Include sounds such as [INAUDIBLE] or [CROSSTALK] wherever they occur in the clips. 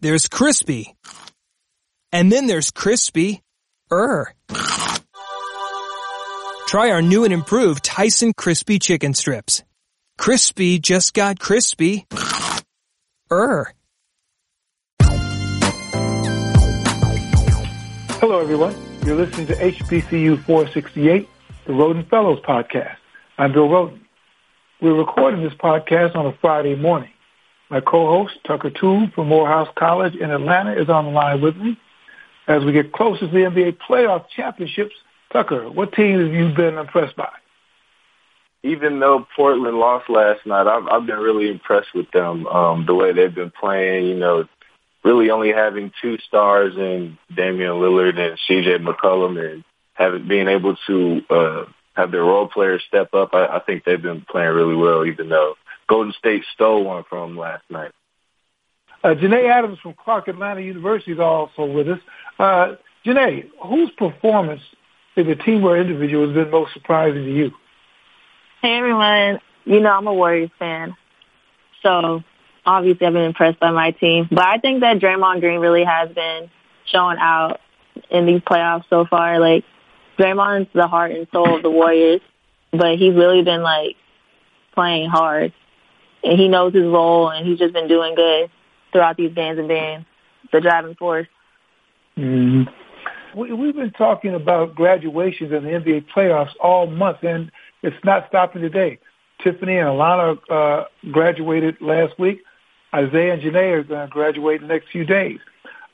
there's crispy. And then there's crispy er. Try our new and improved Tyson crispy chicken strips. Crispy just got crispy er. Hello, everyone. You're listening to HBCU 468, the Rhoden Fellows podcast. I'm Bill Rhoden. We're recording this podcast on a Friday morning. My co-host, Tucker Toole from Morehouse College in Atlanta, is on the line with me. As we get closer to the NBA playoff championships, Tucker, what team have you been impressed by? Even though Portland lost last night, I've, I've been really impressed with them. Um, the way they've been playing, you know, really only having two stars in Damian Lillard and CJ McCollum and having being able to uh, have their role players step up. I, I think they've been playing really well, even though Golden State stole one from them last night. Uh, Janae Adams from Clark Atlanta University is also with us. Uh, Janae, whose performance in the team or individual has been most surprising to you? Hey everyone, you know I'm a Warriors fan, so obviously I've been impressed by my team. But I think that Draymond Green really has been showing out in these playoffs so far. Like Draymond's the heart and soul of the Warriors, but he's really been like playing hard, and he knows his role, and he's just been doing good throughout these games and being the driving force. Mm-hmm. We, we've been talking about graduations in the NBA playoffs all month, and it's not stopping today. Tiffany and Alana uh, graduated last week. Isaiah and Janae are going to graduate in the next few days.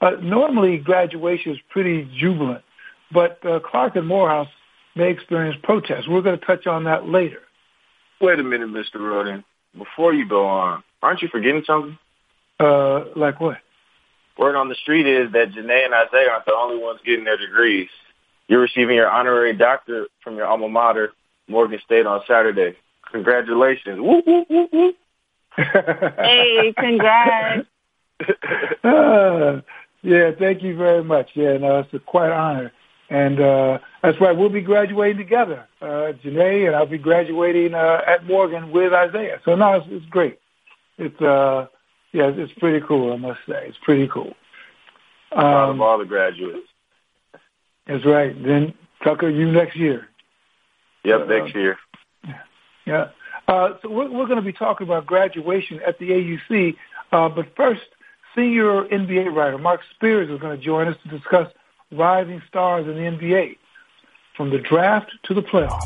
Uh, normally, graduation is pretty jubilant, but uh, Clark and Morehouse may experience protests. We're going to touch on that later. Wait a minute, Mr. Rhoden. Before you go on, aren't you forgetting something? Uh, like what? Word on the street is that Janae and Isaiah aren't the only ones getting their degrees. You're receiving your honorary doctorate from your alma mater, Morgan State, on Saturday. Congratulations. Woo, woo, woo, woo. [LAUGHS] hey, congrats. [LAUGHS] uh, yeah, thank you very much. Yeah, no, it's a quite honor. And uh, that's right, we'll be graduating together. Uh, Janae and I'll be graduating uh, at Morgan with Isaiah. So no, it's, it's great. It's uh, yeah, it's pretty cool. I must say, it's pretty cool. Um, Proud of all the graduates. That's right. Then Tucker, you next year. Yep, uh, next year. Yeah. Uh, so we're, we're going to be talking about graduation at the AUC. Uh, but first, senior NBA writer Marc Spears is going to join us to discuss rising stars in the NBA, from the draft to the playoffs.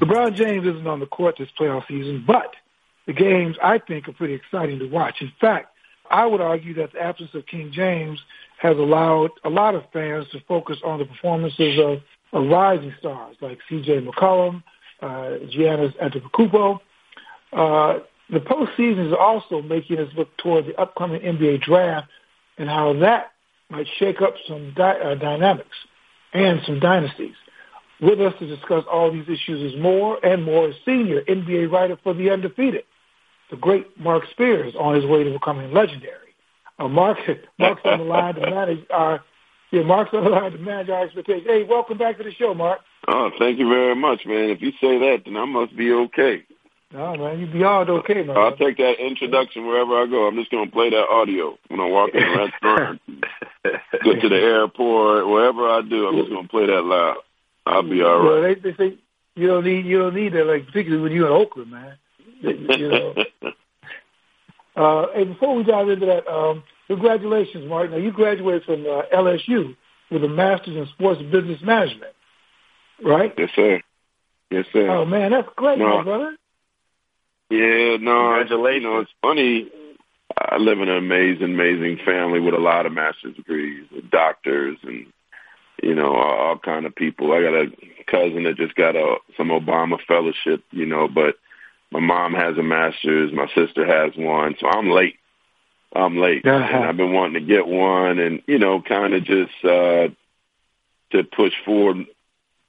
LeBron James isn't on the court this playoff season, but the games I think are pretty exciting to watch. In fact, I would argue that the absence of King James has allowed a lot of fans to focus on the performances of, rising stars like C.J. McCollum, uh, Giannis Antetokounmpo. Uh, the postseason is also making us look toward the upcoming NBA draft and how that might shake up some di- uh, dynamics and some dynasties. With us to discuss all these issues is more and more senior NBA writer for The Undefeated, the great Marc Spears, on his way to becoming legendary. Uh, Marc, [LAUGHS] Marc's on the line to manage our yeah, Marc's on the line to manage our expectations. Hey, welcome back to the show, Marc. Oh, thank you very much, man. If you say that, then I must be okay. No, man, you beyond okay, man. I'll take that introduction wherever I go. I'm just going to play that audio when I walk in the restaurant, get to the airport, wherever I do. I'm just going to play that loud. I'll be all right. Well, they, they say you don't need you don't need that, like particularly when you're in Oakland, man. You know. [LAUGHS] uh, and before we dive into that, um, congratulations, Martin. Now you graduated from uh, LSU with a master's in sports business management, right? Yes, sir. Yes, sir. Oh man, that's great, no. my brother. Yeah, no, congratulations. You know, it's funny. I live in an amazing, amazing family with a lot of master's degrees, with doctors and you know, all, all kind of people. I got a cousin that just got a some Obama fellowship, you know, but my mom has a master's, my sister has one, so I'm late. I'm late, uh-huh. and I've been wanting to get one, and you know, kind of just uh to push forward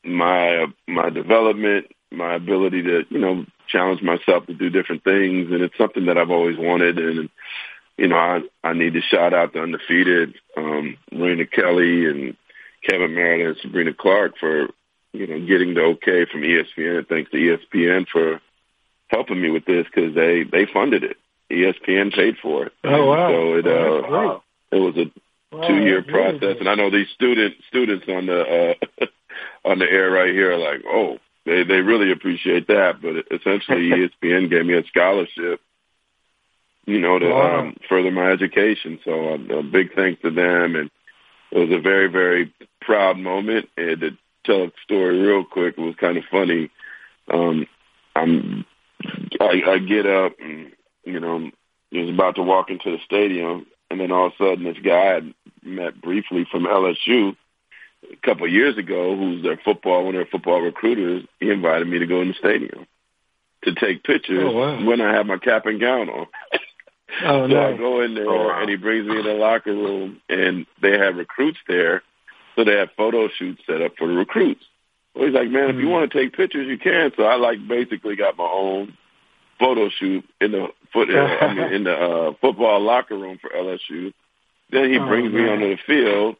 my uh, my development, my ability to you know challenge myself to do different things, and it's something that I've always wanted, and you know, I I need to shout out the undefeated, um, Raina Kelley and Kevin Merida and Sabrina Clark for you know getting the okay from ESPN. Thanks to ESPN for helping me with this because they they funded it. ESPN paid for it. Oh wow! So it oh, uh, it was a wow, two year process, and I know these student students on the uh, [LAUGHS] on the air right here are like, oh, they they really appreciate that. But essentially, [LAUGHS] ESPN gave me a scholarship, you know, to Wow. um, further my education. So um, a big thanks to them, and it was a very very proud moment. And to tell a story real quick, it was kind of funny. Um, I'm I, I get up and you know was about to walk into the stadium, and then all of a sudden this guy I met briefly from LSU a couple of years ago, who's their football one of their football recruiters, he invited me to go in the stadium to take pictures Oh, wow. when I have my cap and gown on. Oh [LAUGHS] So I go in there Oh, wow. and he brings me in the locker room and they have recruits there. So they have photo shoots set up for the recruits. So he's like, man, if you Mm. want to take pictures, you can. So I like basically got my own photo shoot in the foot, [LAUGHS] I mean, in the uh, football locker room for LSU. Then he Oh, brings me onto the field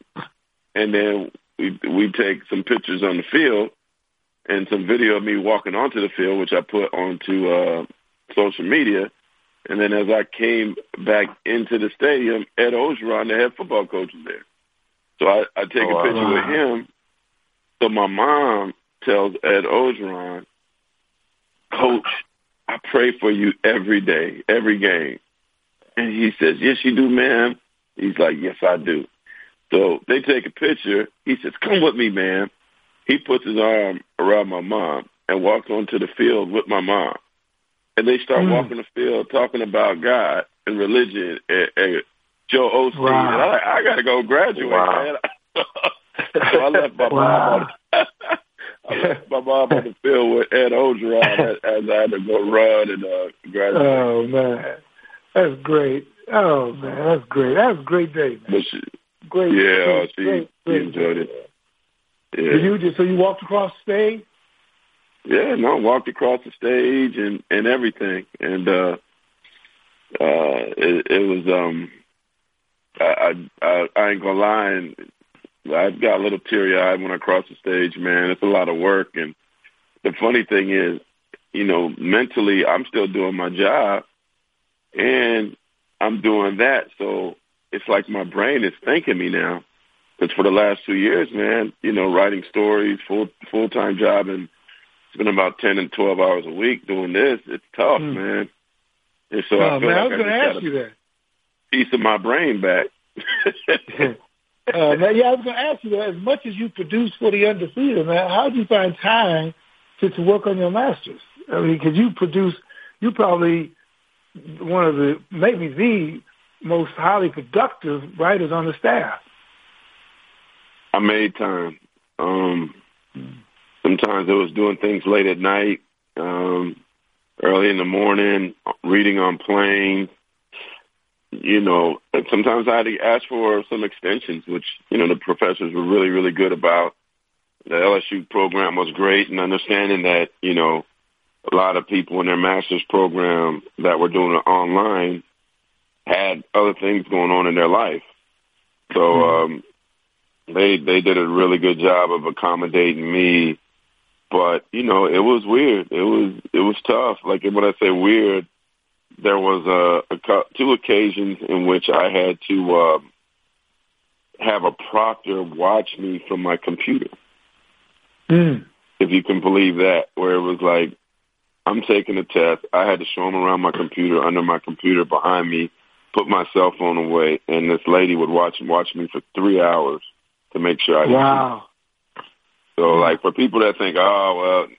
and then we, we take some pictures on the field and some video of me walking onto the field, which I put onto, uh, social media. And then as I came back into the stadium, Ed Orgeron, the head football coach, was there. So I, I take Oh, a picture wow. with him. So my mom tells Ed Orgeron, Coach, I pray for you every day, every game. And he says, Yes, you do, ma'am. He's like, Yes, I do. So they take a picture. He says, Come with me, ma'am. He puts his arm around my mom and walks onto the field with my mom and they start Mm. walking the field talking about God and religion and, and Joel Osteen. Wow. And I'm like, I gotta go graduate, Wow. man. [LAUGHS] so I left my Wow. mom [LAUGHS] [LAUGHS] I left my mom on the field with Ed Orgeron as, as I had to go run and uh, graduate. Oh man, that's great. Oh man, that's great. That's a great day, man. but she, Great. yeah, great, she, great, she great enjoyed day. it. Did Yeah, you just so you walked across the stage? yeah. No, walked across the stage and and everything, and uh, uh, it, it was um, I, I I I ain't gonna lie, and I got a little teary eyed when I crossed the stage. Man, it's a lot of work, and the funny thing is, you know, mentally I'm still doing my job, and I'm doing that, so it's like my brain is thanking me now. Because for the last two years, man, you know, writing stories, full full time job, and spending about ten and twelve hours a week doing this. It's tough, Hmm. man. And so I oh feel man, I like was I, going to ask you a that. piece of my brain back. [LAUGHS] [LAUGHS] [LAUGHS] uh, man, yeah, I was going to ask you. As much as you produce for the undefeated, man, how do you find time to, to work on your masters? I mean, because you produce, you probably one of the maybe the most highly productive writers on the staff. I made time. Um, sometimes it was doing things late at night, um, early in the morning, reading on planes. You know, sometimes I had to ask for some extensions, which you know the professors were really, really good about. The LSU program was great, and understanding that you know a lot of people in their master's program that were doing it online had other things going on in their life. So um, they they did a really good job of accommodating me. But you know, it was weird. It was it was tough. Like when I say weird, there was a, a two occasions in which I had to um, have a proctor watch me from my computer Mm. if you can believe that, where it was like, I'm taking a test. I had to show him around my computer, under my computer, behind me, put my cell phone away, and this lady would watch watch me for three hours to make sure I. Wow. So, like, for people that think, oh, well,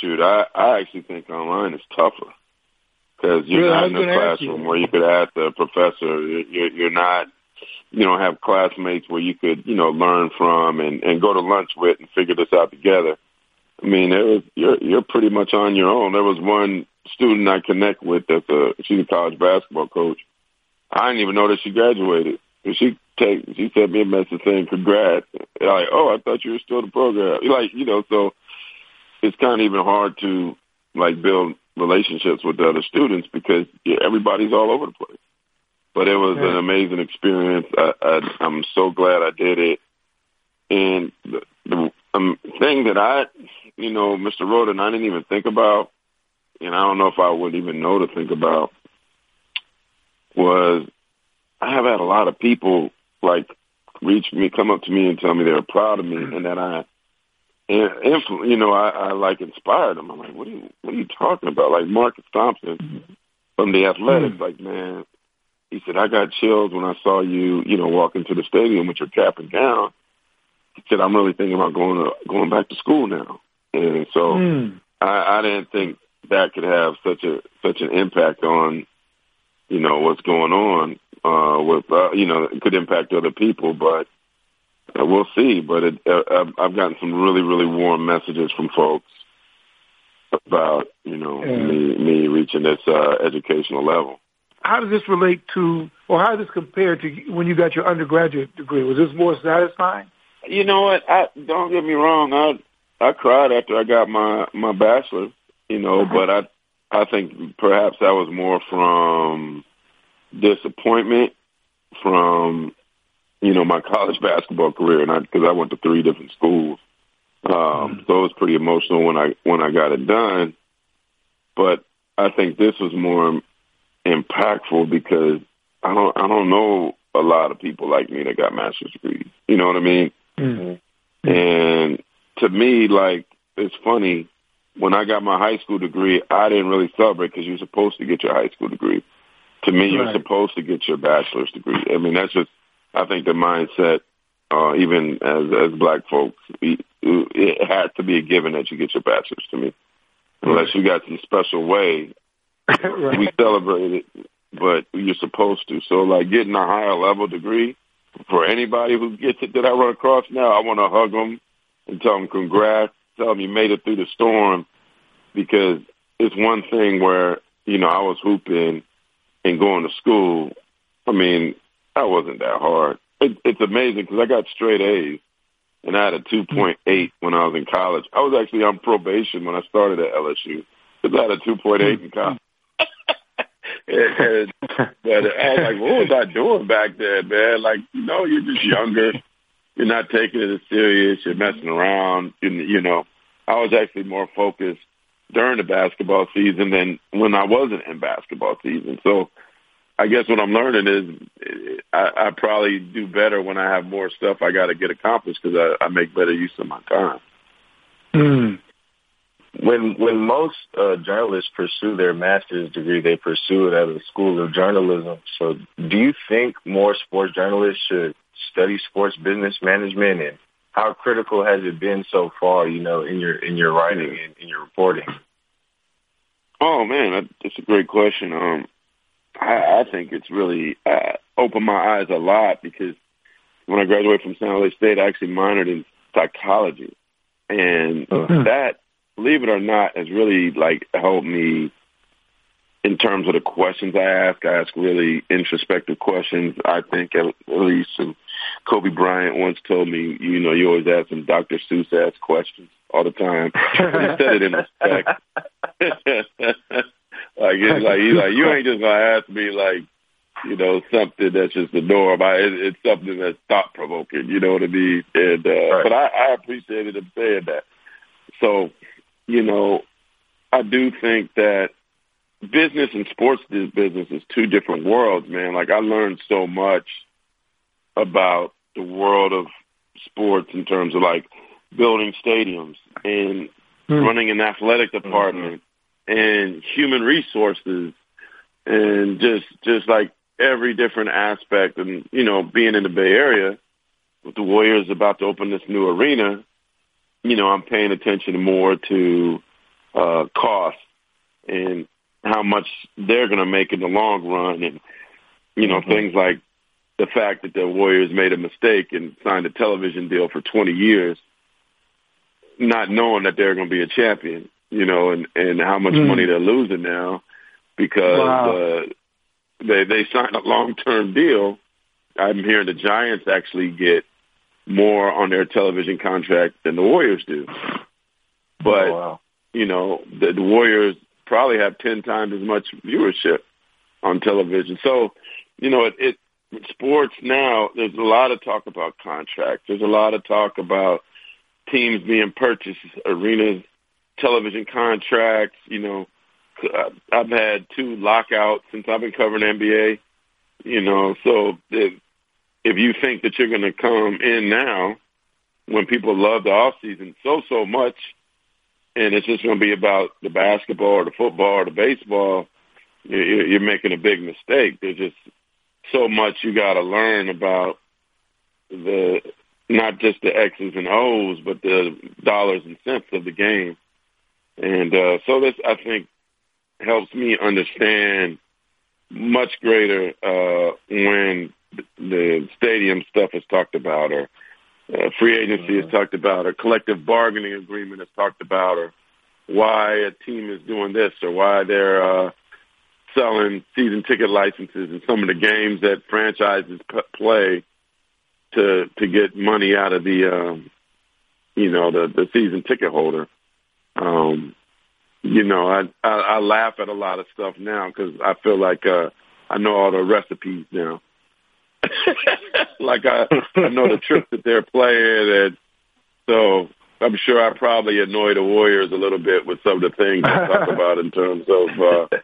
shoot, I, I actually think online is tougher because you're Yeah, not in a gonna you classroom where you could ask the professor. You're, you're not, you don't have classmates where you could, you know, learn from and, and go to lunch with and figure this out together. I mean, it was, you're you're pretty much on your own. There was one student I connect with that's a she's a college basketball coach. I didn't even know that she graduated. And She take she sent me a message saying congrats. And I'm like, oh, I thought you were still in the program. Like, you know, so it's kind of even hard to like build relationships with the other students because yeah, everybody's all over the place. But it was Yeah. an amazing experience. I, I, I'm so glad I did it. And the, the um, thing that I, you know, Mr. Rhoden, I didn't even think about, and I don't know if I would even know to think about, was I have had a lot of people like reach me, come up to me and tell me they're proud of me and that I, and you know, I, I like inspired him. I'm like, what are you, what are you talking about? Like Marcus Thompson from the Athletics, like man, he said I got chills when I saw you, you know, walk into the stadium with your cap and gown. He said I'm really thinking about going to going back to school now, and so mm. I, I didn't think that could have such a such an impact on, you know, what's going on uh, with, uh, you know, it could impact other people, but uh, we'll see. But it, uh, I've gotten some really, really warm messages from folks about, you know, yeah. me, me reaching this uh, educational level. How does this relate to, or how does this compare to when you got your undergraduate degree? Was this more satisfying? You know what? I don't get me wrong. I I cried after I got my my bachelor. You know, uh-huh. but I I think perhaps that was more from disappointment from you know my [LAUGHS] college basketball career, and I because I went to three different schools, um, mm-hmm. so it was pretty emotional when I when I got it done. But I think this was more impactful because I don't I don't know a lot of people like me that got master's degrees. You know what I mean? Mm-hmm. And to me, like it's funny when I got my high school degree, I didn't really celebrate because you're supposed to get your high school degree. To me, you're supposed to get your bachelor's degree. I mean, that's just, I think the mindset, uh, even as, as black folks, it has to be a given that you get your bachelor's to me. Unless you got some special way, [COUGHS] right. we celebrate it, but you're supposed to. So like getting a higher level degree for anybody who gets it that I run across now, I want to hug them and tell them congrats, tell them you made it through the storm because it's one thing where, you know, I was hooping and going to school, I mean, that wasn't that hard. It, it's amazing because I got straight A's and I had a 2.8 when I was in college. I was actually on probation when I started at LSU because I had a 2.8 in hmm. college. [LAUGHS] and, but I was like, what was I doing back then, man? Like, you know, you're just younger. You're not taking it as serious. You're messing around. You, you know, I was actually more focused during the basketball season than when I wasn't in basketball season. So I guess what I'm learning is I, I probably do better when I have more stuff I got to get accomplished because I, I make better use of my time. Mm. When when most uh, journalists pursue their master's degree, they pursue it at a school of journalism. So, do you think more sports journalists should study sports business management and how critical has it been so far, you know, in your in your writing and in your reporting? Oh man, that's a great question. Um, I, I think it's really uh, opened my eyes a lot because when I graduated from San Jose State, I actually minored in psychology, and uh-huh. that, believe it or not, has really like helped me in terms of the questions I ask, I ask really introspective questions. I think at least, and Kobe Bryant once told me, you know, you always ask some Dr. Seuss ass questions all the time. [LAUGHS] But he said it in respect. [LAUGHS] like it's like he's like you ain't just gonna ask me like you know something that's just the norm. I, it, it's something that's thought provoking. You know what I mean? And uh, right. but I, I appreciated him saying that. So you know, I do think that business and sports business is two different worlds, man. Like I learned so much about the world of sports in terms of like building stadiums and mm-hmm. running an athletic department mm-hmm. And human resources and just just like every different aspect and you know being in the Bay Area with the Warriors about to open this new arena, you know I'm paying attention more to uh, cost and how much they're going to make in the long run, and you know mm-hmm. things like the fact that the Warriors made a mistake and signed a television deal for 20 years, not knowing that they're going to be a champion, you know, and and how much mm. money they're losing now because wow. uh, they they signed a long term deal. I'm hearing the Giants actually get more on their television contract than the Warriors do. But oh, wow. you know, the, the Warriors probably have 10 times as much viewership on television. So, you know, it, it sports now, there's a lot of talk about contracts. There's a lot of talk about teams being purchased, arenas, television contracts. You know, uh, I've had two lockouts since I've been covering NBA. You know, so if, if you think that you're going to come in now when people love the off season so so much, and it's just going to be about the basketball or the football or the baseball, you're making a big mistake. There's just so much you got to learn about the not just the X's and O's, but the dollars and cents of the game. And uh, so this, I think, helps me understand much greater uh, when the stadium stuff is talked about, or uh, free agency is talked about, or collective bargaining agreement is talked about, or why a team is doing this, or why they're uh, selling season ticket licenses and some of the games that franchises p- play to to get money out of the um, you know the the season ticket holder. Um, you know, I, I I laugh at a lot of stuff now because I feel like uh, I know all the recipes now. [LAUGHS] like I I know the tricks that they're playing, and so I'm sure I probably annoy the Warriors a little bit with some of the things I talk [LAUGHS] about in terms of uh,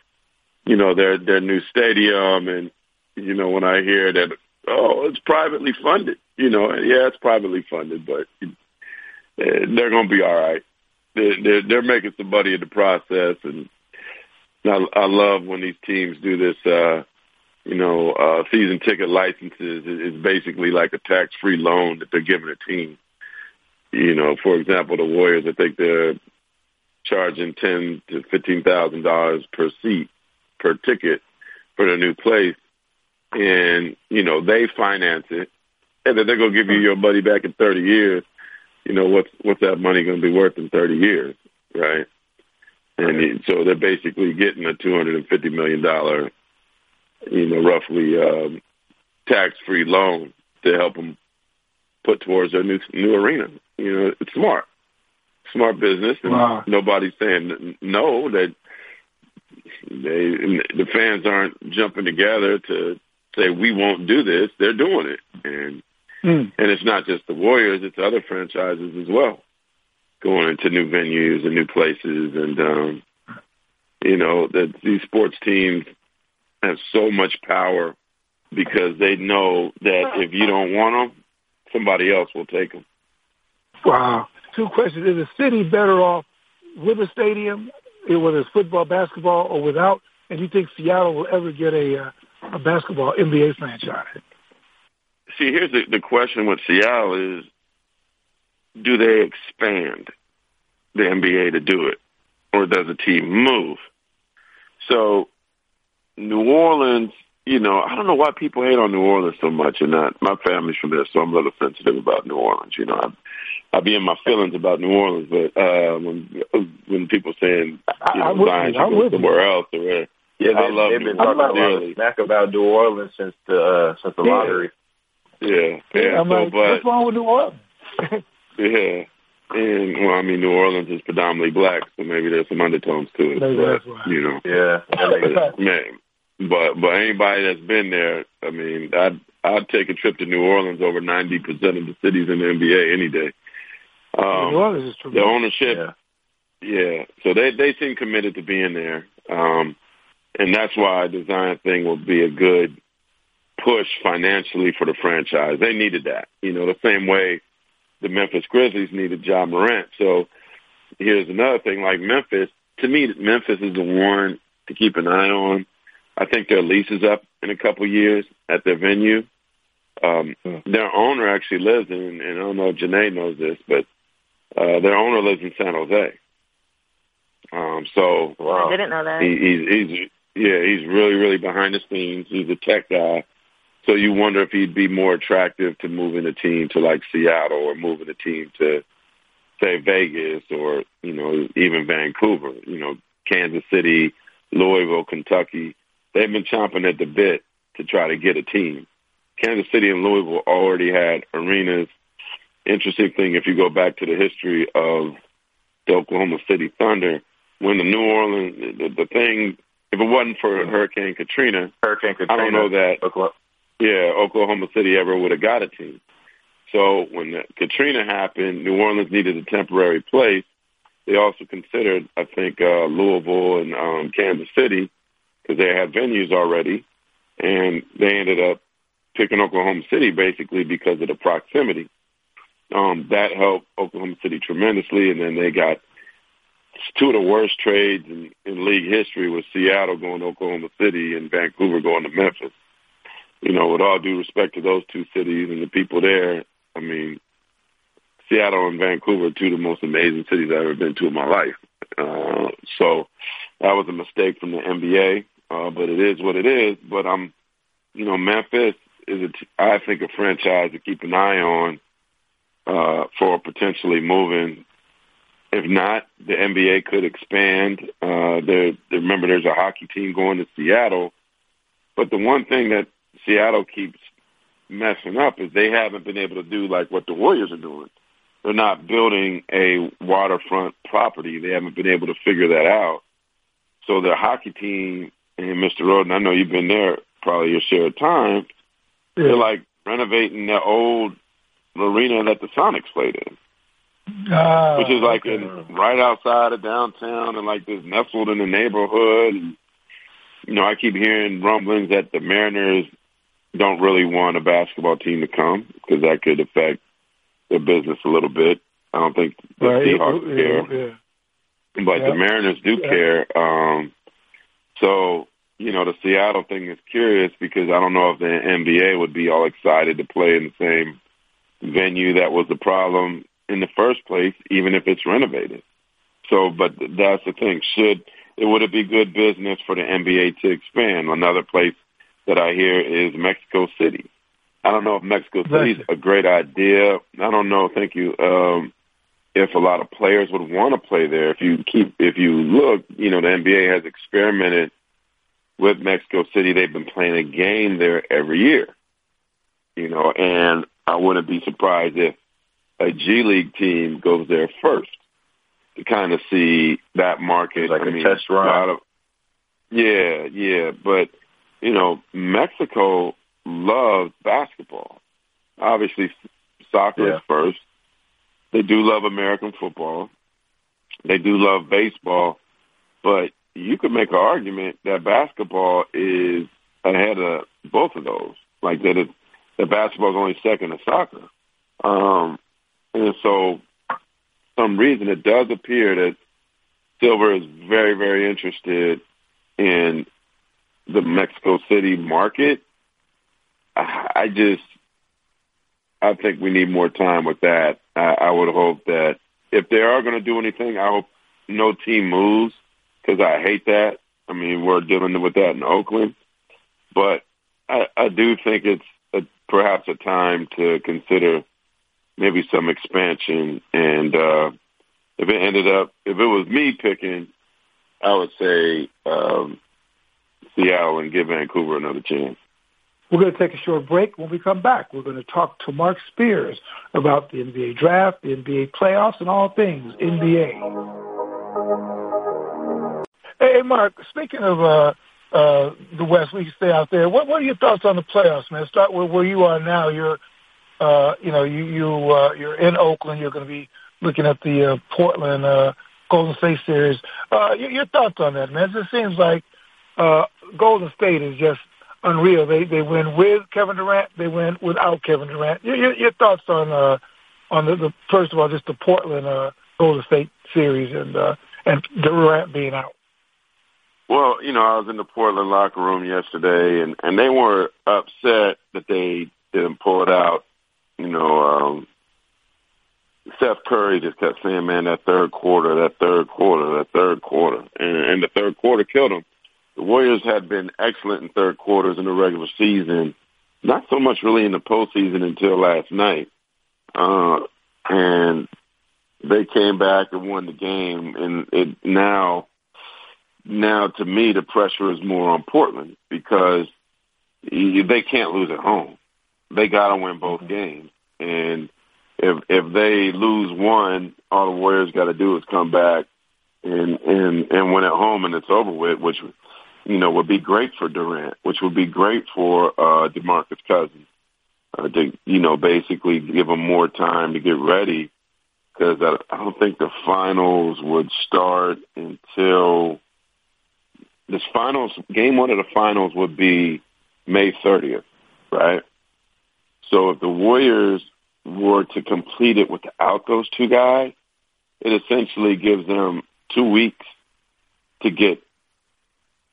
you know their their new stadium, and you know when I hear that oh it's privately funded, you know yeah it's privately funded, but they're going to be all right. They're, they're they're making some money in the process, and I, I love when these teams do this. uh you know, uh, season ticket licenses is basically like a tax-free loan that they're giving a team. You know, for example, the Warriors, I think they're charging ten to fifteen thousand dollars per seat per ticket for the new place, and you know they finance it, and then they're gonna give you your money back in thirty years. You know what's what's that money gonna be worth in thirty years, right? And so they're basically getting a two hundred and fifty million dollar, you know, roughly um, tax free loan to help them put towards their new new arena. You know, it's smart, smart business, and wow. nobody's saying no. That they the fans aren't jumping together to say we won't do this. They're doing it, and mm. and it's not just the Warriors; it's other franchises as well, going into new venues and new places, and um, you know that these sports teams have so much power because they know that if you don't want them, somebody else will take them. Wow. Two questions: Is the city better off with a stadium whether it's football, basketball, or without? And do you think Seattle will ever get a uh, a basketball NBA franchise? See, here's the, the question with Seattle is, do they expand the NBA to do it, or does a team move? So, New Orleans, you know, I don't know why people hate on New Orleans so much, and not my family's from there, so I'm a little sensitive about New Orleans. You know, I'm, I'll be in my feelings about New Orleans, but uh, when when people saying you know Zion should go somewhere else or where, yeah, they, I love they've been talking a lot of smack about New Orleans since the uh, since the yeah. lottery. Yeah, yeah. I'm so, like, but, what's wrong with New Orleans? [LAUGHS] yeah, and well, I mean, New Orleans is predominantly black, so maybe there's some undertones to it. Maybe but, that's right. You know, yeah, but, man. But but anybody that's been there, I mean, I'd I'd take a trip to New Orleans over ninety percent of the cities in the NBA any day. Um, New Orleans is tremendous. the ownership, yeah. yeah. So they they seem committed to being there, um, and that's why the Zion thing will be a good push financially for the franchise. They needed that, you know, the same way the Memphis Grizzlies needed Ja Morant. So here's another thing, like Memphis. To me, Memphis is the one to keep an eye on. I think their lease is up in a couple years at their venue. Um. Their owner actually lives in, and I don't know if Janae knows this, but uh, their owner lives in San Jose. Um, so wow. I didn't know that. He, he's, he's yeah, he's really really behind the scenes. He's a tech guy. So you wonder if he'd be more attractive to moving a team to like Seattle or moving a team to say Vegas or you know even Vancouver. You know Kansas City, Louisville, Kentucky. They've been chomping at the bit to try to get a team. Kansas City and Louisville already had arenas interesting thing if you go back to the history of the Oklahoma City Thunder, when the New Orleans, the, the thing, if it wasn't for Hurricane Katrina, Hurricane Katrina, I don't know that. Oklahoma. Yeah, Oklahoma City ever would have got a team. So when Katrina happened, New Orleans needed a temporary place. They also considered, I think, uh, Louisville and um, Kansas City because they had venues already, and they ended up picking Oklahoma City basically because of the proximity. Um, that helped Oklahoma City tremendously, and then they got two of the worst trades in, in league history with Seattle going to Oklahoma City and Vancouver going to Memphis. You know, with all due respect to those two cities and the people there, I mean, Seattle and Vancouver are two of the most amazing cities I've ever been to in my life. Uh, so that was a mistake from the NBA, uh, but it is what it is. But I'm, you know, Memphis is, a t- I think, a franchise to keep an eye on uh, for potentially moving. If not, the NBA could expand. Uh, there, remember, there's a hockey team going to Seattle. But the one thing that Seattle keeps messing up is they haven't been able to do like what the Warriors are doing. They're not building a waterfront property. They haven't been able to figure that out. So their hockey team and Mr. Rhoden, I know you've been there probably your share of time. Yeah. They're like renovating the old arena that the Sonics played in. Uh, which is like okay. in right outside of downtown and like this nestled in the neighborhood. And, you know, I keep hearing rumblings that the Mariners don't really want a basketball team to come because that could affect their business a little bit. I don't think the right. Seahawks yeah, care, yeah. but Yeah. the Mariners do Yeah. care. Um, so you know, the Seattle thing is curious because I don't know if the NBA would be all excited to play in the same venue that was the problem in the first place, even if it's renovated. So, but that's the thing. Should it would it be good business for the NBA to expand? Another place that I hear is Mexico City. I don't know if Mexico City is a great idea. I don't know. Thank you. Um, if a lot of players would want to play there, if you keep, if you look, you know, the NBA has experimented with Mexico City. They've been playing a game there every year, you know, and I wouldn't be surprised if a G League team goes there first to kind of see that market. Like I a mean, test run. a lot of- yeah, yeah, but you know, Mexico loves basketball. Obviously, soccer Yeah. is first. They do love American football. They do love baseball, but you could make an argument that basketball is ahead of both of those. Like that, it, that basketball is only second to soccer. Um, and so, some reason it does appear that Silver is very, very interested in the Mexico City market. I, just, I think we need more time with that. I, I would hope that if they are going to do anything, I hope no team moves because I hate that. I mean, we're dealing with that in Oakland, but I, I do think it's a, perhaps a time to consider maybe some expansion. And uh, if it ended up, if it was me picking, I would say um, Seattle and give Vancouver another chance. We're going to take a short break. When we come back, we're going to talk to Marc Spears about the NBA draft, the NBA playoffs, and all things NBA. Hey, Marc, speaking of uh, uh, the West, we stay out there. What, what are your thoughts on the playoffs, man? Start with where you are now. You're, uh, you know, you you uh, you're in Oakland. You're going to be looking at the uh, Portland uh, Golden State series. Uh, your, your thoughts on that, man? It seems like uh, Golden State is just unreal. They they win with Kevin Durant. They win without Kevin Durant. Your, your, your thoughts on uh, on the, the first of all, just the Portland uh, Golden State series and uh, and Durant being out. Well, you know, I was in the Portland locker room yesterday, and and they were upset that they didn't pull it out. You know, um, Seth Curry just kept saying, "Man, that third quarter, that third quarter, that third quarter," and, and the third quarter killed him. The Warriors had been excellent in third quarters in the regular season, not so much really in the postseason until last night, uh, and they came back and won the game. And it now, now to me, the pressure is more on Portland because they can't lose at home. They got to win both games, and if if they lose one, all the Warriors got to do is come back and and and win at home, and it's over with. Which you know, would be great for Durant, which would be great for uh, DeMarcus Cousins uh, to, you know, basically give him more time to get ready because I, I don't think the finals would start until this finals game one of the finals would be May 30th, right? So if the Warriors were to complete it without those two guys, it essentially gives them two weeks to get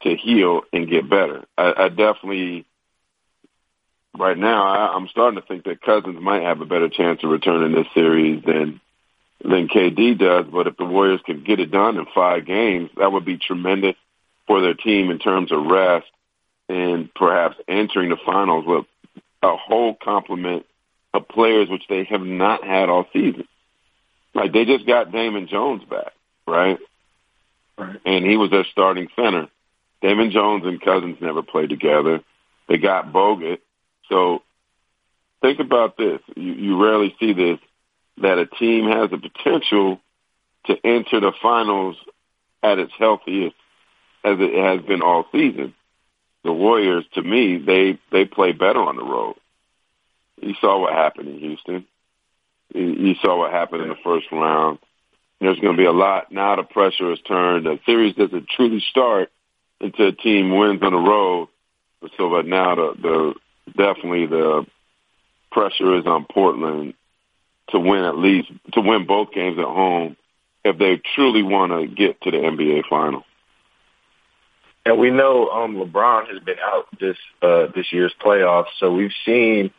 to heal and get better. I, I definitely, right now, I, I'm starting to think that Cousins might have a better chance of returning this series than than KD does. But if the Warriors could get it done in five games, that would be tremendous for their team in terms of rest and perhaps entering the finals with a whole complement of players which they have not had all season. Like they just got Damian Jones back, right? Right. And he was their starting center. Damian Jones and Cousins never played together. They got Bogut. So think about this. You, you rarely see this, that a team has the potential to enter the finals at its healthiest as it has been all season. The Warriors, to me, they, they play better on the road. You saw what happened in Houston. You saw what happened in the first round. There's going to be a lot. Now the pressure is turned. The series doesn't truly start until a team wins on the road. So, but now the, the definitely the pressure is on Portland to win at least to win both games at home if they truly want to get to the NBA final. And we know um, LeBron has been out this uh, this year's playoffs, so we've seen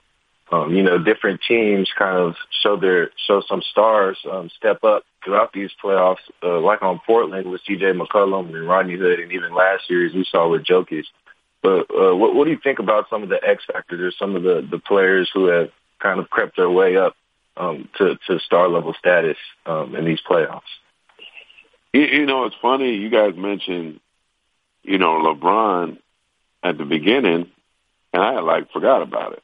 um, you know different teams kind of show their show some stars um, step up throughout these playoffs, uh, like on Portland with C.J. McCollum and Rodney Hood, and even last series we saw with Jokic. But uh, what, what do you think about some of the X factors or some of the the players who have kind of crept their way up um, to to star level status um, in these playoffs? You, you know, it's funny you guys mentioned you know, LeBron at the beginning, and I like forgot about it.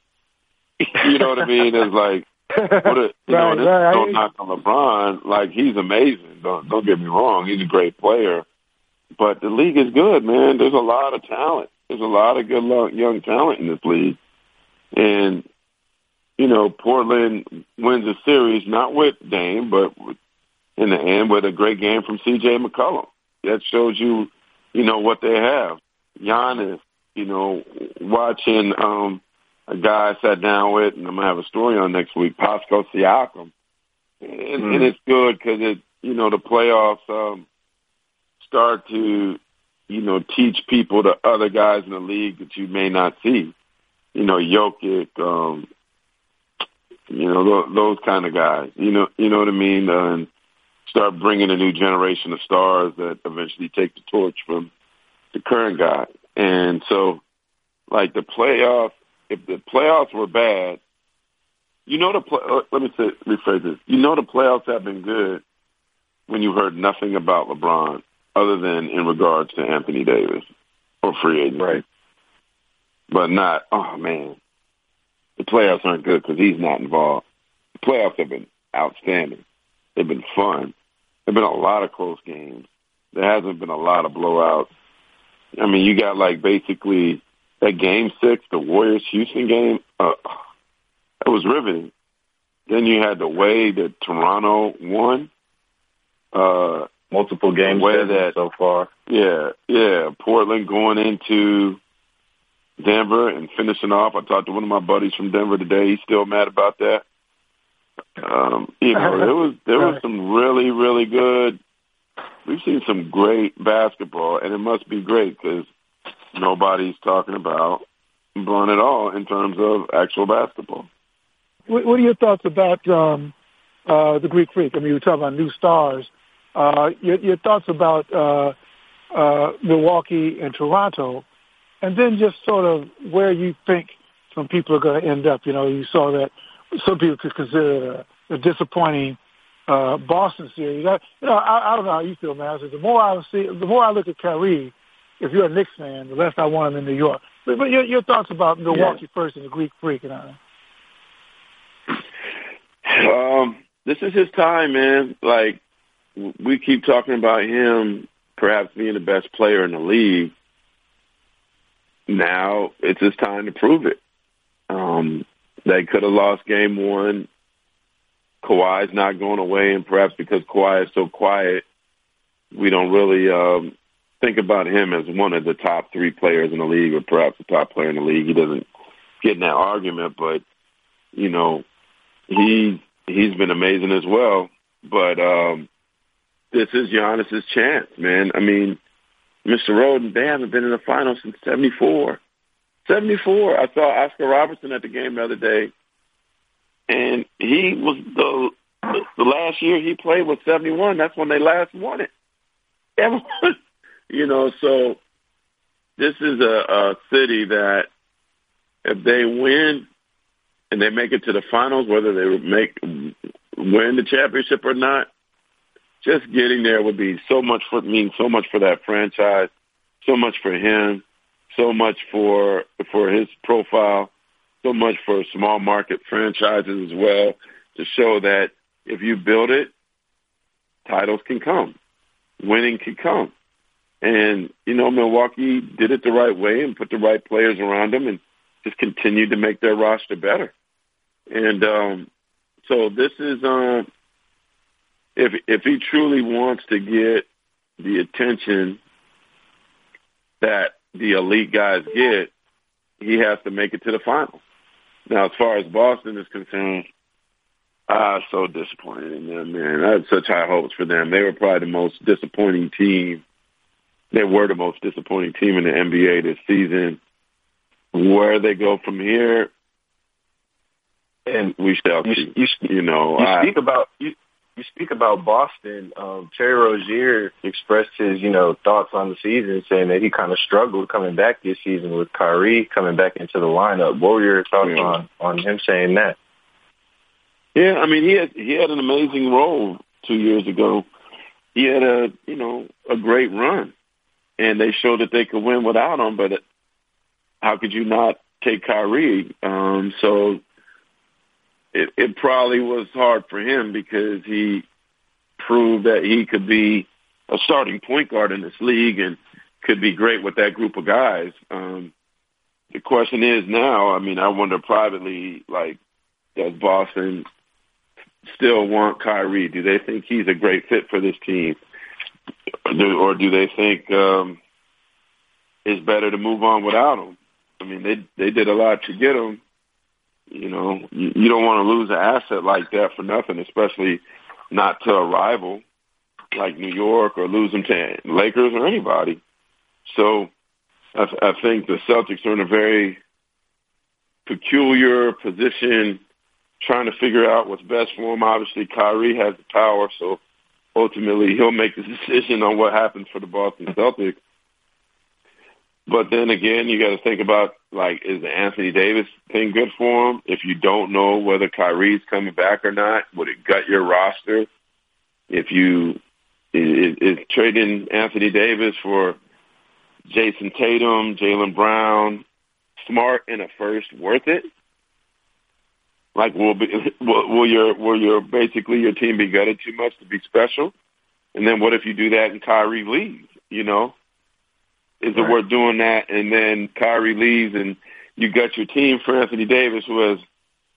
[LAUGHS] you know what I mean? It's like, what a, you right, know, this right. don't knock on LeBron. Like he's amazing. Don't don't get me wrong. He's a great player, but the league is good, man. There's a lot of talent. There's a lot of good young talent in this league, and you know, Portland wins a series not with Dame, but in the end with a great game from C.J. McCollum. That shows you you know, what they have. Giannis, you know, watching um, a guy I sat down with, and I'm gonna have a story on next week, Pascal Siakam, and, mm. and it's good because it, you know, the playoffs um, start to, you know, teach people the other guys in the league that you may not see. You know, Jokic, um, you know, those, those kind of guys. You know, you know what I mean. Uh, and start bringing a new generation of stars that eventually take the torch from the current guy. And so, like the playoffs, if the playoffs were bad, you know the play, uh, let me say, rephrase this. You know the playoffs have been good when you heard nothing about LeBron other than in regards to Anthony Davis or free agent. Right. But not, oh man, the playoffs aren't good because he's not involved. The playoffs have been outstanding. They've been fun. There've been a lot of close games. There hasn't been a lot of blowouts. I mean, you got like basically that game six, the Warriors Houston game. Uh, it was riveting. Then you had the way that Toronto won. Uh, Multiple games way that so far. Yeah, yeah. Portland going into Denver and finishing off. I talked to one of my buddies from Denver today. He's still mad about that. Um, you know, there was [LAUGHS] there was some really really good. We've seen some great basketball, and it must be great because nobody's talking about LeBron at all in terms of actual basketball. What, what are your thoughts about um, uh, the Greek Freak? I mean, you were talking about new stars. Uh, your, your thoughts about uh, uh, Milwaukee and Toronto, and then just sort of where you think some people are going to end up. You know, you saw that some people could consider it a, a disappointing uh, Boston series. I, you know, I, I don't know how you feel, man. The more I see, the more I look at Kyrie, if you're a Knicks fan, the less I want him in New York. But, but your, your thoughts about Milwaukee yeah. first and the Greek Freak and all Um, this is his time, man. Like we keep talking about him, perhaps being the best player in the league. now it's his time to prove it. Um, they could have lost game one. Kawhi's not going away, and perhaps because Kawhi is so quiet, we don't really um, think about him as one of the top three players in the league, or perhaps the top player in the league. He doesn't get in that argument, but you know, he he's been amazing as well. But um, this is Giannis's chance, man. I mean, Mr. Rhoden, they haven't been in the finals since '74. '74. I saw Oscar Robertson at the game the other day, and he was the the last year he played was '71. That's when they last won it. [LAUGHS] Everyone, you know, so this is a, a city that if they win and they make it to the finals, whether they make win the championship or not, just getting there would be so much for mean so much for that franchise, so much for him, so much for for his profile, so much for small market franchises as well to show that if you build it, titles can come, winning can come. And, you know, Milwaukee did it the right way and put the right players around them and just continued to make their roster better. And um, so this is um, if if he truly wants to get the attention that the elite guys get, he has to make it to the finals. Now, as far as Boston is concerned, ah, so disappointed in them, man. I had such high hopes for them. They were probably the most disappointing team. They were the most disappointing team in the NBA this season. Where they go from here, and we shall you, see. You, you know, you I, speak about you, you speak about Boston. Um, Terry Rozier expressed his, you know, thoughts on the season, saying that he kind of struggled coming back this season with Kyrie coming back into the lineup. What were your thoughts Yeah. on on him saying that? Yeah, I mean he had he had an amazing role two years ago. He had a you know a great run, and they showed that they could win without him. But how could you not take Kyrie? Um, so it, it probably was hard for him because he proved that he could be a starting point guard in this league and could be great with that group of guys. Um, the question is now, I mean, I wonder privately, like, does Boston still want Kyrie? Do they think he's a great fit for this team? Do, or do they think um, it's better to move on without him? I mean, they they did a lot to get him. You know, you, you don't want to lose an asset like that for nothing, especially not to a rival like New York or lose them to Lakers or anybody. So I, I think the Celtics are in a very peculiar position trying to figure out what's best for him. Obviously, Kyrie has the power, so ultimately he'll make the decision on what happens for the Boston Celtics. But then again, you got to think about like, is the Anthony Davis thing good for him? If you don't know whether Kyrie's coming back or not, would it gut your roster? If you is, is trading Anthony Davis for Jayson Tatum, Jaylen Brown, Smart in a first worth it? Like, will be [LAUGHS] will, will your will your basically your team be gutted too much to be special? And then what if you do that and Kyrie leaves? You know, is it worth doing that? And then Kyrie leaves, and you got your team for Anthony Davis who was,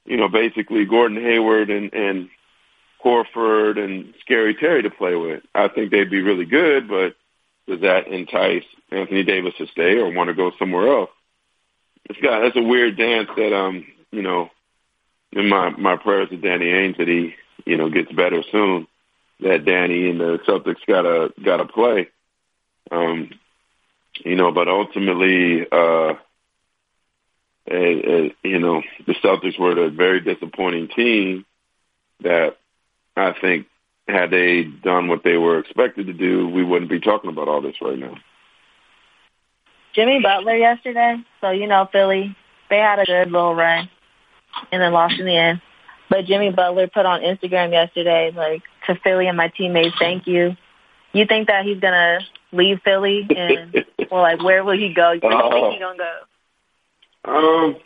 you know, basically Gordon Hayward and and Horford and Scary Terry to play with. I think they'd be really good, but does that entice Anthony Davis to stay or want to go somewhere else? It's got that's a weird dance that um you know. In my my prayers to Danny Ainge that he you know gets better soon. That Danny and the Celtics gotta gotta play. Um, you know, but ultimately, uh, uh, uh, you know, the Celtics were a very disappointing team that I think had they done what they were expected to do, we wouldn't be talking about all this right now. Jimmy Butler yesterday. So you know Philly, they had a good little run, and then lost in the end. But Jimmy Butler put on Instagram yesterday, like to Philly and my teammates, thank you. You think that he's gonna leave Philly and [LAUGHS] well, like where will he go? Where do you think he's gonna go? Um,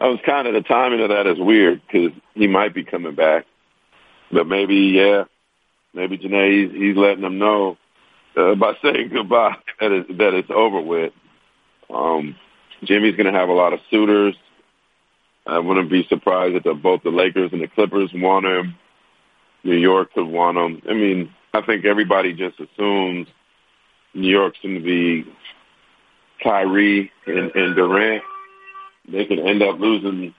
I was kind of the timing of that is weird because he might be coming back, but maybe yeah, maybe Janae he's, he's letting them know uh, by [LAUGHS] saying goodbye that it's that it's over with. Um, Jimmy's going to have a lot of suitors. I wouldn't be surprised if the, both the Lakers and the Clippers want him. New York could want him. I mean, I think everybody just assumes New York's going to be Kyrie and, and Durant. They could end up losing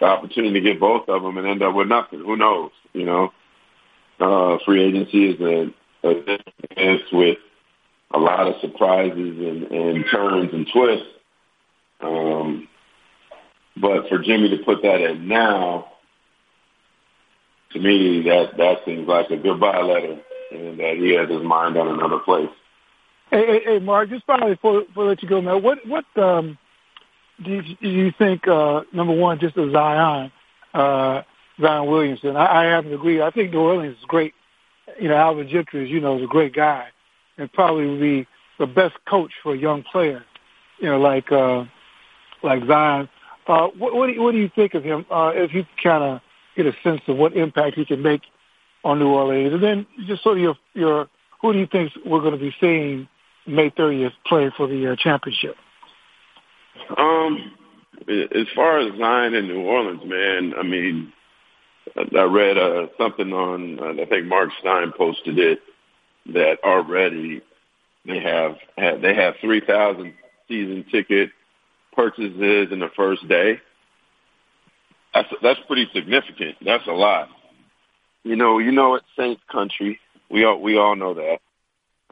the opportunity to get both of them and end up with nothing. Who knows? You know, uh, free agency is a, a dance with a lot of surprises and, and turns and twists. Um, but for Jimmy to put that in now, to me, that that seems like a goodbye letter, and that he has his mind on another place. Hey, hey, hey Marc, just finally before, before I let you go, man, what what um, do, you, do you think? Uh, number one, just of Zion, uh, Zion Williamson. I, I happen to agree. I think New Orleans is great. You know, Alvin Gentry, as you know, is a great guy, and probably would be the best coach for a young player. You know, like uh, like Zion. Uh, what, what, do you, what do you think of him? Uh, if you kind of get a sense of what impact he can make on New Orleans, and then just sort of your your who do you think we're going to be seeing May 30th play for the uh, championship? Um, as far as Zion in New Orleans, man, I mean, I read uh, something on uh, I think Marc Stein posted it that already they have they have three thousand season ticket purchases in the first day. That's that's pretty significant. That's a lot. You know, you know it's Saints country. We all we all know that.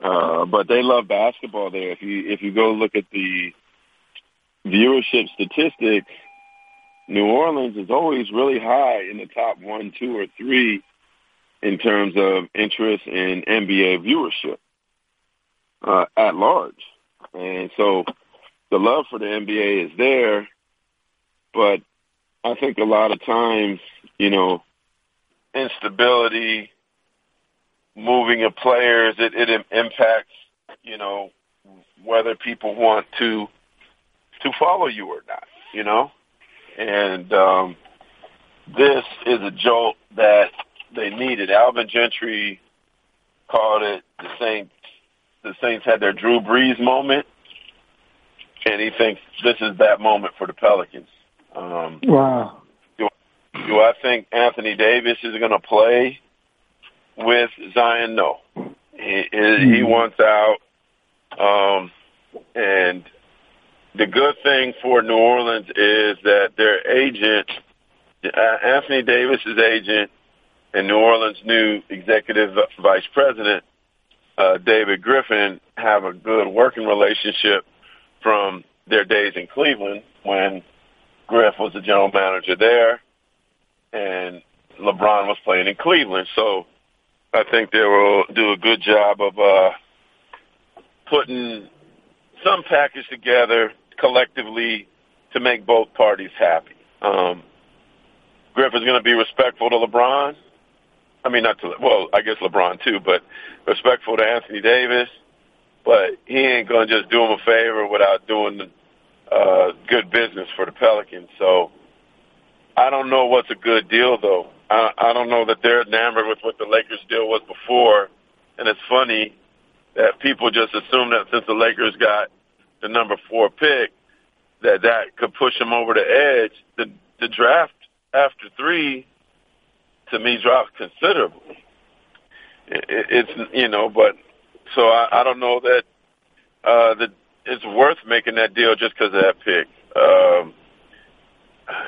Uh, but they love basketball there. If you if you go look at the viewership statistics, New Orleans is always really high in the top one, two, or three in terms of interest in NBA viewership uh, at large. And so the love for the NBA is there, but I think a lot of times, you know, instability, moving of players, it, it impacts, you know, whether people want to to follow you or not, you know? And um this is a jolt that they needed. Alvin Gentry called it the Saints the Saints had their Drew Brees moment and he thinks this is that moment for the Pelicans. Um, wow. Do, do I think Anthony Davis is going to play with Zion? No. He, he mm-hmm. wants out. Um, and the good thing for New Orleans is that their agent, uh, Anthony Davis's agent, and New Orleans' new executive vice president, uh, David Griffin, have a good working relationship from their days in Cleveland when Griff was the general manager there and LeBron was playing in Cleveland. So I think they will do a good job of uh, putting some package together collectively to make both parties happy. Um, Griff is going to be respectful to LeBron. I mean, not to, well, I guess LeBron too, but respectful to Anthony Davis but he ain't gonna just do him a favor without doing uh, good business for the Pelicans. So I don't know what's a good deal though. I, I don't know that they're enamored with what the Lakers deal was before, and it's funny that people just assume that since the Lakers got the number four pick, that that could push them over the edge. The the draft after three, to me, dropped considerably. It, it, it's you know, but so I, I don't know that uh, that it's worth making that deal just because of that pick. Um,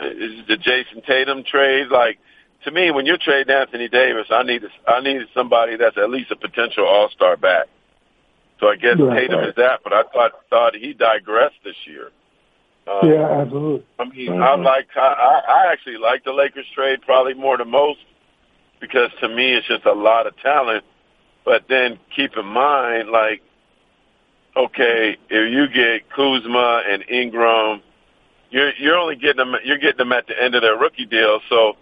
is the Jayson Tatum trade like? To me, when you're trading Anthony Davis, I need I need somebody that's at least a potential All Star back. So I guess right, Tatum right. is that, but I thought thought he digressed this year. Um, yeah, absolutely. I mean, mm-hmm. I like I, I actually like the Lakers trade probably more than most because to me it's just a lot of talent but then keep in mind, like, okay, if you get Kuzma and Ingram, you're you're only getting them you're getting them at the end of their rookie deal. So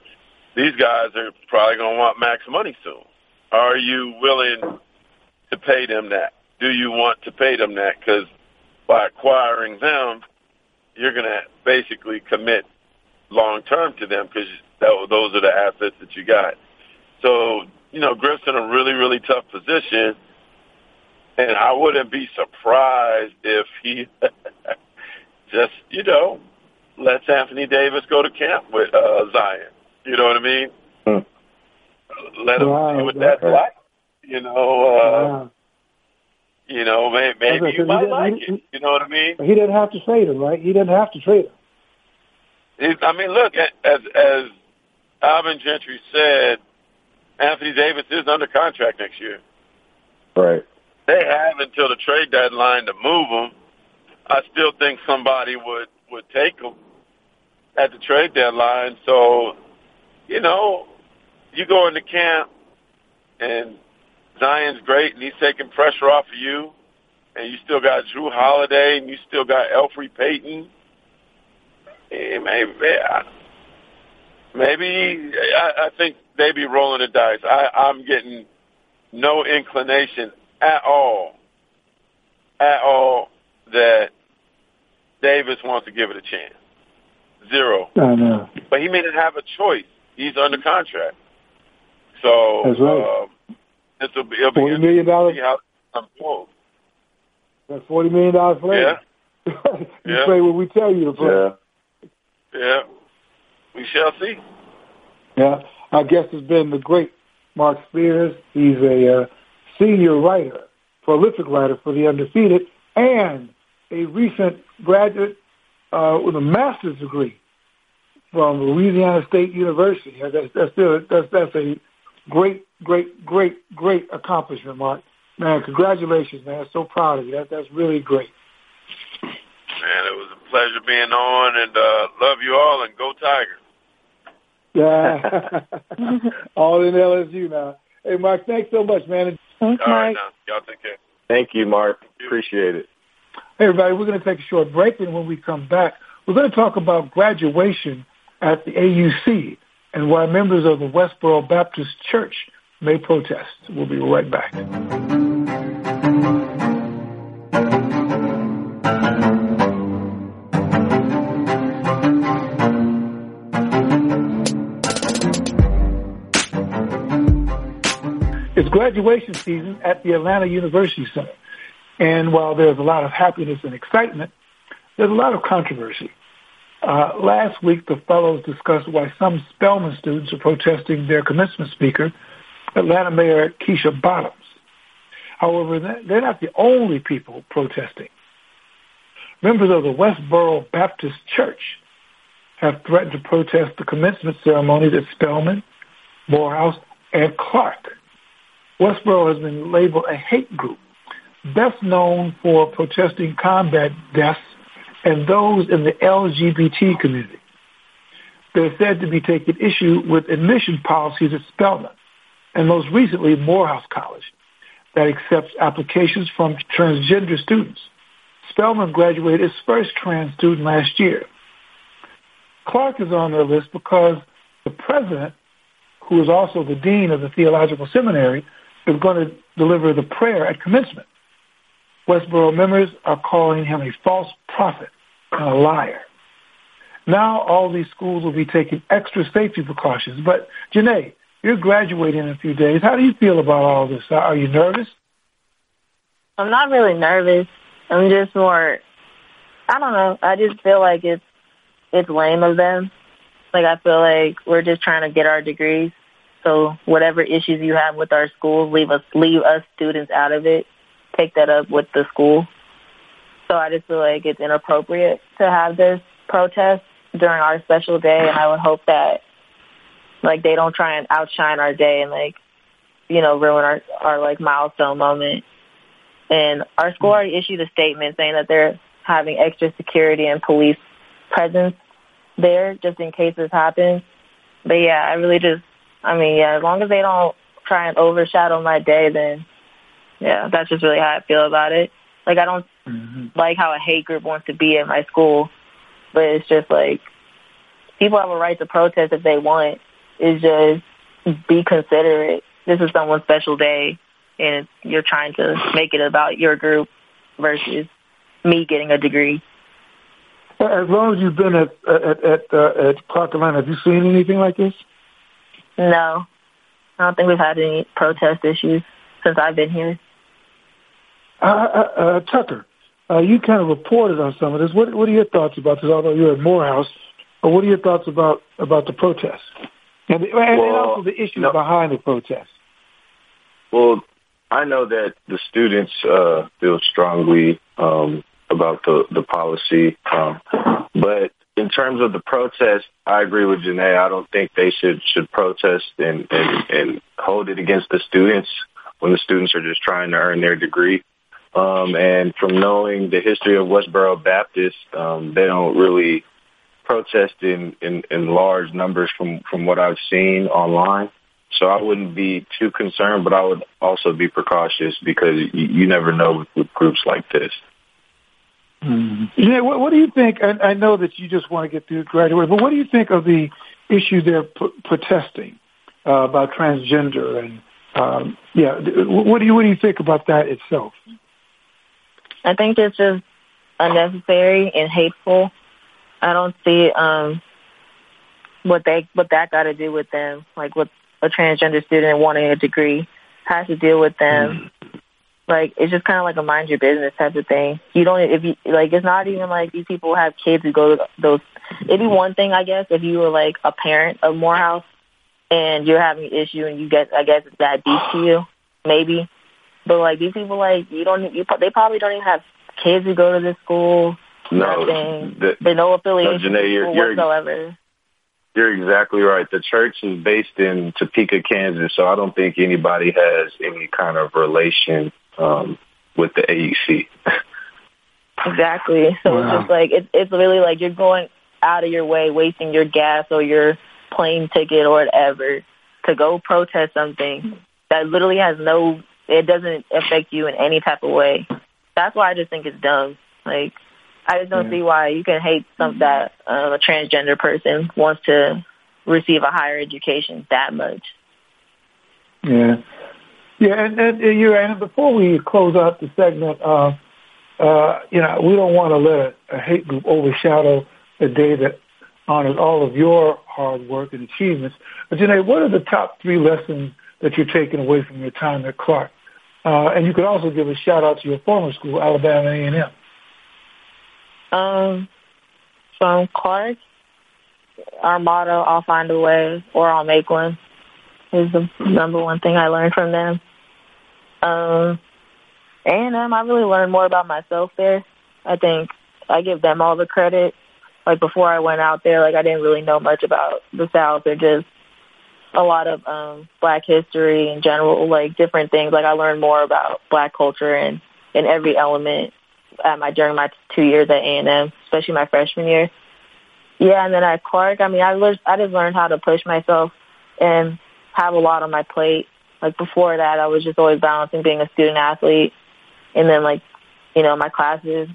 these guys are probably going to want max money soon. Are you willing to pay them that? Do you want to pay them that? Because by acquiring them, you're going to basically commit long term to them because those are the assets that you got. So you know, Griff's in a really, really tough position. And I wouldn't be surprised if he [LAUGHS] just you know lets Anthony Davis go to camp with uh, Zion. You know what I mean? Hmm. Let him wow, see what that's like. You know, uh, wow. you know, maybe, maybe you might like he, it. You know what I mean? He didn't have to trade him, right? He didn't have to trade him. I mean, look, as as Alvin Gentry said, Anthony Davis is under contract next year. Right. They have until the trade deadline to move him. I still think somebody would would take him at the trade deadline. So, you know, you go into camp and Zion's great and he's taking pressure off of you, and you still got Jrue Holiday and you still got Elfrid Payton. Eh, maybe, maybe I, I think they be rolling the dice. I, I'm getting no inclination at all, at all that Davis wants to give it a chance. Zero. I know. But he may not have a choice. He's under contract. So That's right. Um, it'll be, it'll be forty million dollars. That's forty million dollars for Yeah. [LAUGHS] you yeah. play what we tell you to play. Yeah. Yeah. We shall see. Yeah. Our guest has been the great Marc Spears. He's a uh, senior writer, prolific writer for The Undefeated, and a recent graduate uh, with a master's degree from Louisiana State University. That's, that's, still, that's, that's a great, great, great, great accomplishment, Marc. Man, congratulations, man. So proud of you. That, that's really great. Man, it was a pleasure being on, and uh, love you all, and go Tigers. Yeah. [LAUGHS] all in LSU now. Hey, Marc, thanks so much, man. Thanks, all right, now. Y'all take care. Thank you, Marc. Appreciate it. Hey, everybody, we're going to take a short break, and when we come back, we're going to talk about graduation at the AUC and why members of the Westboro Baptist Church may protest. We'll be right back. It's graduation season at the Atlanta University Center. And while there's a lot of happiness and excitement, there's a lot of controversy. Uh, last week, the fellows discussed why some Spelman students are protesting their commencement speaker, Atlanta Mayor Keisha Bottoms. However, they're not the only people protesting. Members of the Westboro Baptist Church have threatened to protest the commencement ceremonies at Spelman, Morehouse, and Clark. Westboro has been labeled a hate group, best known for protesting combat deaths and those in the LGBT community. They're said to be taking issue with admission policies at Spelman and most recently Morehouse College that accepts applications from transgender students. Spelman graduated its first trans student last year. Clark is on their list because the president, who is also the dean of the theological seminary, is going to deliver the prayer at commencement. Westboro members are calling him a false prophet and a liar. Now all these schools will be taking extra safety precautions. But Janae, you're graduating in a few days. How do you feel about all this? Are you nervous? I'm not really nervous. I'm just more, I don't know. I just feel like it's, it's lame of them. Like I feel like we're just trying to get our degrees. So whatever issues you have with our school, leave us, leave us students out of it take that up with the school. So I just feel like it's inappropriate to have this protest during our special day, and I would hope that like they don't try and outshine our day and like you know ruin our our like milestone moment. And our school mm-hmm. already issued a statement saying that they're having extra security and police presence there just in case this happens. But yeah, I really just, I mean, yeah, as long as they don't try and overshadow my day, then yeah, that's just really how I feel about it. Like I don't mm-hmm. like how a hate group wants to be at my school, but it's just like people have a right to protest if they want. It's just be considerate. This is someone's special day, and you're trying to make it about your group versus me getting a degree. As long as you've been at at at, uh, at Clark Atlanta, have you seen anything like this? No, I don't think we've had any protest issues since I've been here. Uh, uh, uh, Tucker, uh, you kind of reported on some of this. What, what are your thoughts about this? Although you're at Morehouse, but what are your thoughts about about the protests and, and, well, and also the issues no, behind the protests? Well, I know that the students uh, feel strongly um, about the the policy, um, but in terms of the protest, I agree with Janae. I don't think they should should protest and, and and hold it against the students when the students are just trying to earn their degree. Um, and from knowing the history of Westboro Baptist, um, they don't really protest in, in, in large numbers from, from what I've seen online. So I wouldn't be too concerned, but I would also be precautious because you, you never know with, with groups like this. Mm. Yeah, what, what do you think? I, I know that you just want to get through graduate, but what do you think of the issue they're p- protesting uh, about transgender and um, yeah, what do you what do you think about that itself? I think it's just unnecessary and hateful. I don't see um what they what that got to do with them, like what a transgender student wanting a degree has to deal with them. Like it's just kind of like a mind your business type of thing. You don't if you like it's not even like these people have kids who go to those. It'd be one thing, I guess, if you were like a parent of Morehouse and you're having an issue and you get I guess it's that deep to you, maybe. But like these people, like you don't, you they probably don't even have kids who go to this school. No, nothing. The, There's no affiliation no, Janae, you're, you're, whatsoever. You're exactly right. The church is based in Topeka, Kansas, so I don't think anybody has any kind of relation um, with the AUC. exactly. So wow. it's just like it's it's really like you're going out of your way, wasting your gas or your plane ticket or whatever to go protest something that literally has no it doesn't affect you in any type of way. That's why I just think it's dumb. Like, I just don't yeah. see why you can hate some that uh, a transgender person wants to receive a higher education that much. Yeah, yeah, and, and, and you and before we close out the segment, uh, uh, you know, we don't want to let a, a hate group overshadow a day that honors all of your hard work and achievements. But Janae, what are the top three lessons that you're taking away from your time at Clark? Uh, and you could also give a shout out to your former school, Alabama A&M. Um, from Clark, our motto, I'll find a way or I'll make one, is the number one thing I learned from them. Um, A&M, I really learned more about myself there. I think I give them all the credit. Like before I went out there, like I didn't really know much about the South or just a lot of um black history in general, like different things. Like I learned more about black culture and in every element at my during my two years at A and M, especially my freshman year. Yeah, and then at Clark, I mean, I learned I just learned how to push myself and have a lot on my plate. Like before that, I was just always balancing being a student athlete and then like, you know, my classes.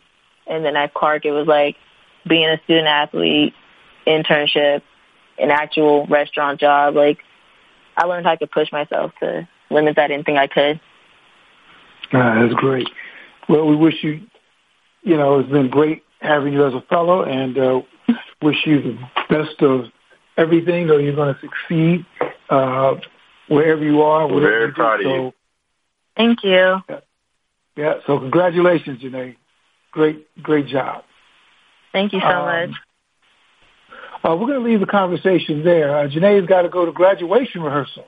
And then at Clark, it was like being a student athlete, internship, an actual restaurant job. Like I learned how could push myself to limits I didn't think I could. Uh, that's great. Well, we wish you, you know, it's been great having you as a fellow and uh, wish you the best of everything or you're going to succeed uh, wherever you are. We're very proud of so, you. Thank you. Yeah. yeah. So congratulations, Janae. Great, great job. Thank you so um, much. Uh, we're going to leave the conversation there. Uh, Janae's got to go to graduation rehearsal.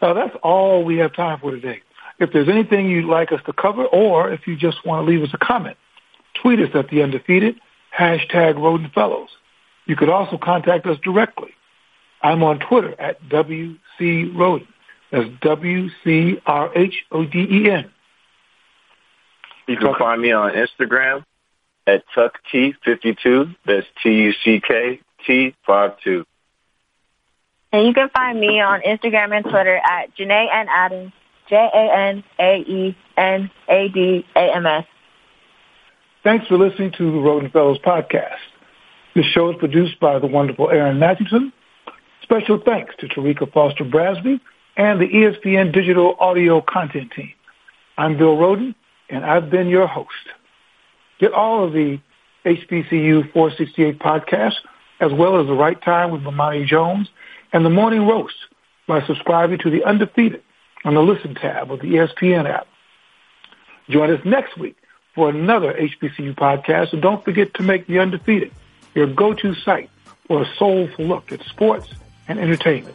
Uh, that's all we have time for today. If there's anything you'd like us to cover, or if you just want to leave us a comment, tweet us at the undefeated hashtag Rhoden Fellows. You could also contact us directly. I'm on Twitter at WC Rhoden. That's W C R H O D E N. You can find me on Instagram at TuckT52. That's T-U-C-K-T-5-2. And you can find me on Instagram and Twitter at Janae N. Adams, J-A-N-A-E-N-A-D-A-M-S. Thanks for listening to the Rhoden Fellows podcast. This show is produced by the wonderful Aaron Matthewson. Special thanks to Tarika Foster Brasby and the ESPN digital audio content team. I'm Bill Rhoden, and I've been your host. Get all of the HBCU 468 podcasts as well as The Right Time with Bomani Jones and The Morning Roast by subscribing to The Undefeated on the Listen tab of the ESPN app. Join us next week for another HBCU podcast. And don't forget to make The Undefeated your go-to site for a soulful look at sports and entertainment.